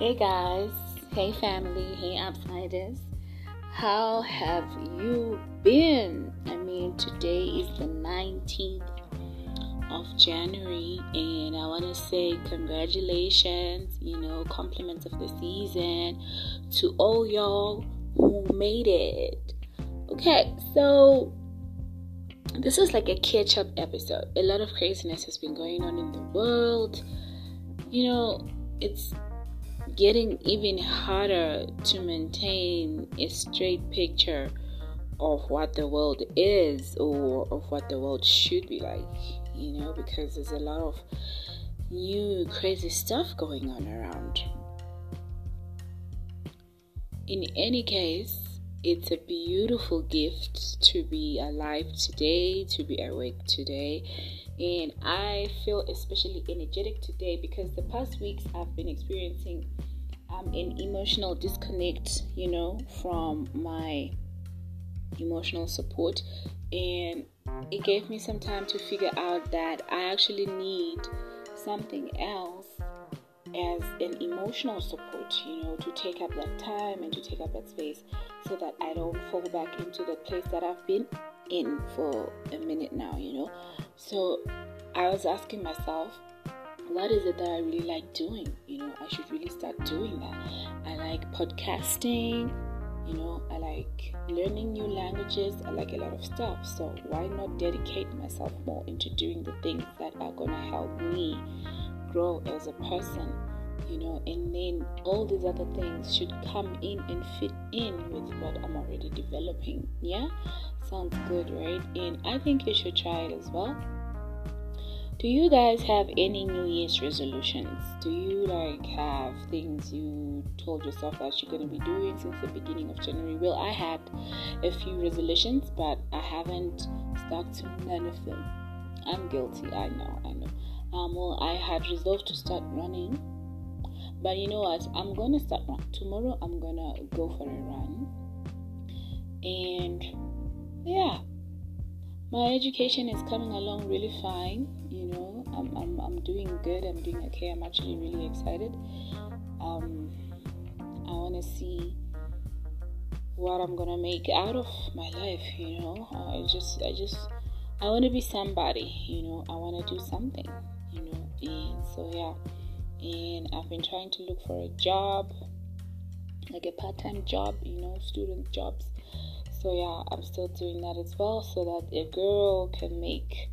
Hey guys, hey family, hey outsiders. How have you been? I mean, today is the 19th of January, and I want to say congratulations, you know, compliments of the season to all y'all who made it. Okay, so this is like a catch up episode. A lot of craziness has been going on in the world. You know, it's getting even harder to maintain a straight picture of what the world is or of what the world should be like, you know, because there's a lot of new crazy stuff going on around. In any case, it's a beautiful gift to be alive today, to be awake today. And I feel especially energetic today because the past weeks I've been experiencing um, an emotional disconnect, you know, from my emotional support. And it gave me some time to figure out that I actually need something else as an emotional support, you know, to take up that time and to take up that space so that I don't fall back into the place that I've been in for a minute now, you know. So I was asking myself, what is it that I really like doing? You know, I should really start doing that. I like podcasting, you know, I like learning new languages, I like a lot of stuff. So why not dedicate myself more into doing the things that are gonna help me grow as a person? you know, and then all these other things should come in and fit in with what I'm already developing. Yeah, sounds good, right? And I think you should try it as well. Do you guys have any New Year's resolutions? Do you like have things you told yourself that you're going to be doing since the beginning of January? Well, I had a few resolutions, but I haven't stuck to none of them. I'm guilty. I know. I know. Um, well, I had resolved to start running but you know what? I'm gonna start run. Tomorrow I'm gonna go for a run. And yeah. My education is coming along really fine, you know. I'm, I'm, I'm doing good, I'm doing okay, I'm actually really excited. Um I wanna see what I'm gonna make out of my life, you know. I just I just I wanna be somebody, you know, I wanna do something, you know, and so yeah and I've been trying to look for a job, like a part time job, you know, student jobs. So, yeah, I'm still doing that as well so that a girl can make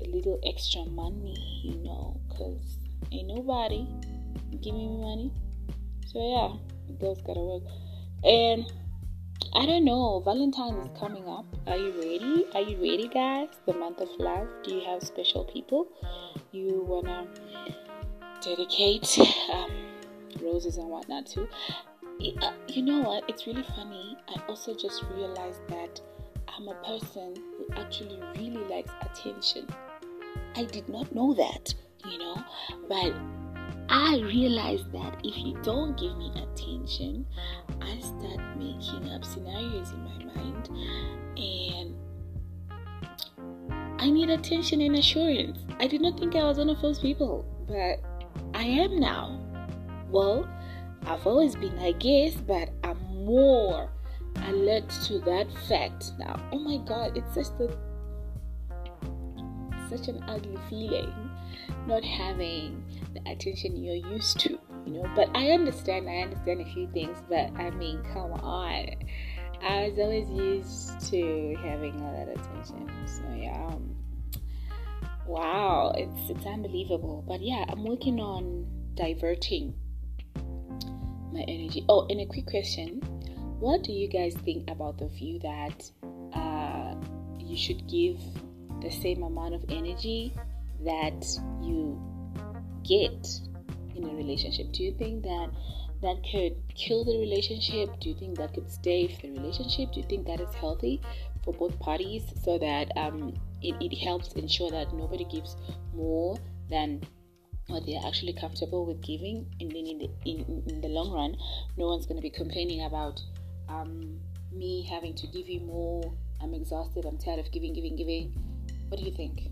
a little extra money, you know, because ain't nobody giving me money. So, yeah, girls gotta work. And I don't know, Valentine is coming up. Are you ready? Are you ready, guys? The month of love. Do you have special people you wanna dedicate um, roses and whatnot to. Uh, you know what? It's really funny. I also just realized that I'm a person who actually really likes attention. I did not know that, you know, but I realized that if you don't give me attention, I start making up scenarios in my mind and I need attention and assurance. I did not think I was one of those people, but I am now. Well, I've always been, I guess, but I'm more alert to that fact now. Oh my god, it's just a such an ugly feeling not having the attention you're used to, you know. But I understand, I understand a few things, but I mean, come on. I was always used to having all that attention. So yeah, um, wow, it's it's unbelievable. But yeah, I'm working on diverting my energy. Oh, and a quick question: What do you guys think about the view that uh, you should give the same amount of energy that you get in a relationship? Do you think that that could kill the relationship? Do you think that could stay the relationship? Do you think that is healthy for both parties so that um, it, it helps ensure that nobody gives more than what they're actually comfortable with giving and then in the in, in the long run no one's going to be complaining about um, me having to give you more i'm exhausted i'm tired of giving giving giving what do you think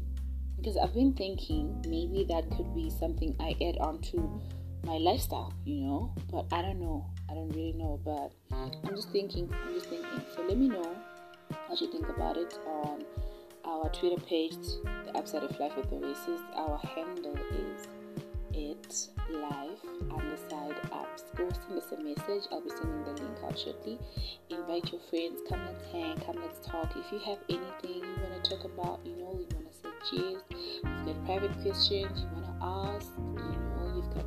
because i've been thinking maybe that could be something i add on to my lifestyle, you know. But I don't know. I don't really know. But I'm just thinking. I'm just thinking. So let me know what you think about it on our Twitter page, The Upside of Life with Oasis. Our handle is it live and the side apps. Go send us a message. I'll be sending the link out shortly. Invite your friends. Come let's hang. Come let's talk. If you have anything you want to talk about, you know, you want to suggest. You've got private questions you want to ask. You know, you've got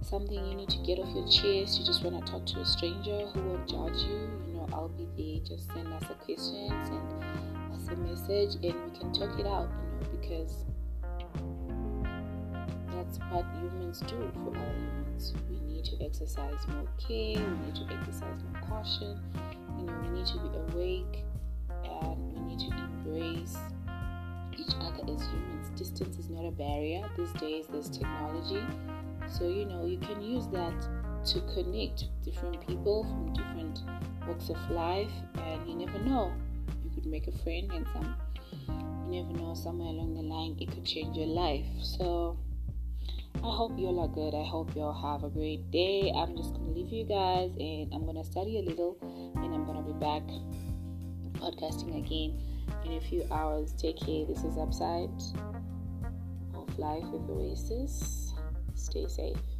something you need to get off your chest. You just want to talk to a stranger who won't judge you. You know, I'll be there. Just send us a question. Send us a message, and we can talk it out. You know, because that's what humans do for other humans. We need to exercise more care, we need to exercise more caution, you know, we need to be awake and we need to embrace each other as humans. Distance is not a barrier. These days there's technology. So you know you can use that to connect different people from different walks of life and you never know. You could make a friend and some you never know somewhere along the line it could change your life. So I hope you all are good. I hope you all have a great day. I'm just gonna leave you guys and I'm gonna study a little and I'm gonna be back podcasting again in a few hours. Take care. This is Upside of Life with Oasis. Stay safe.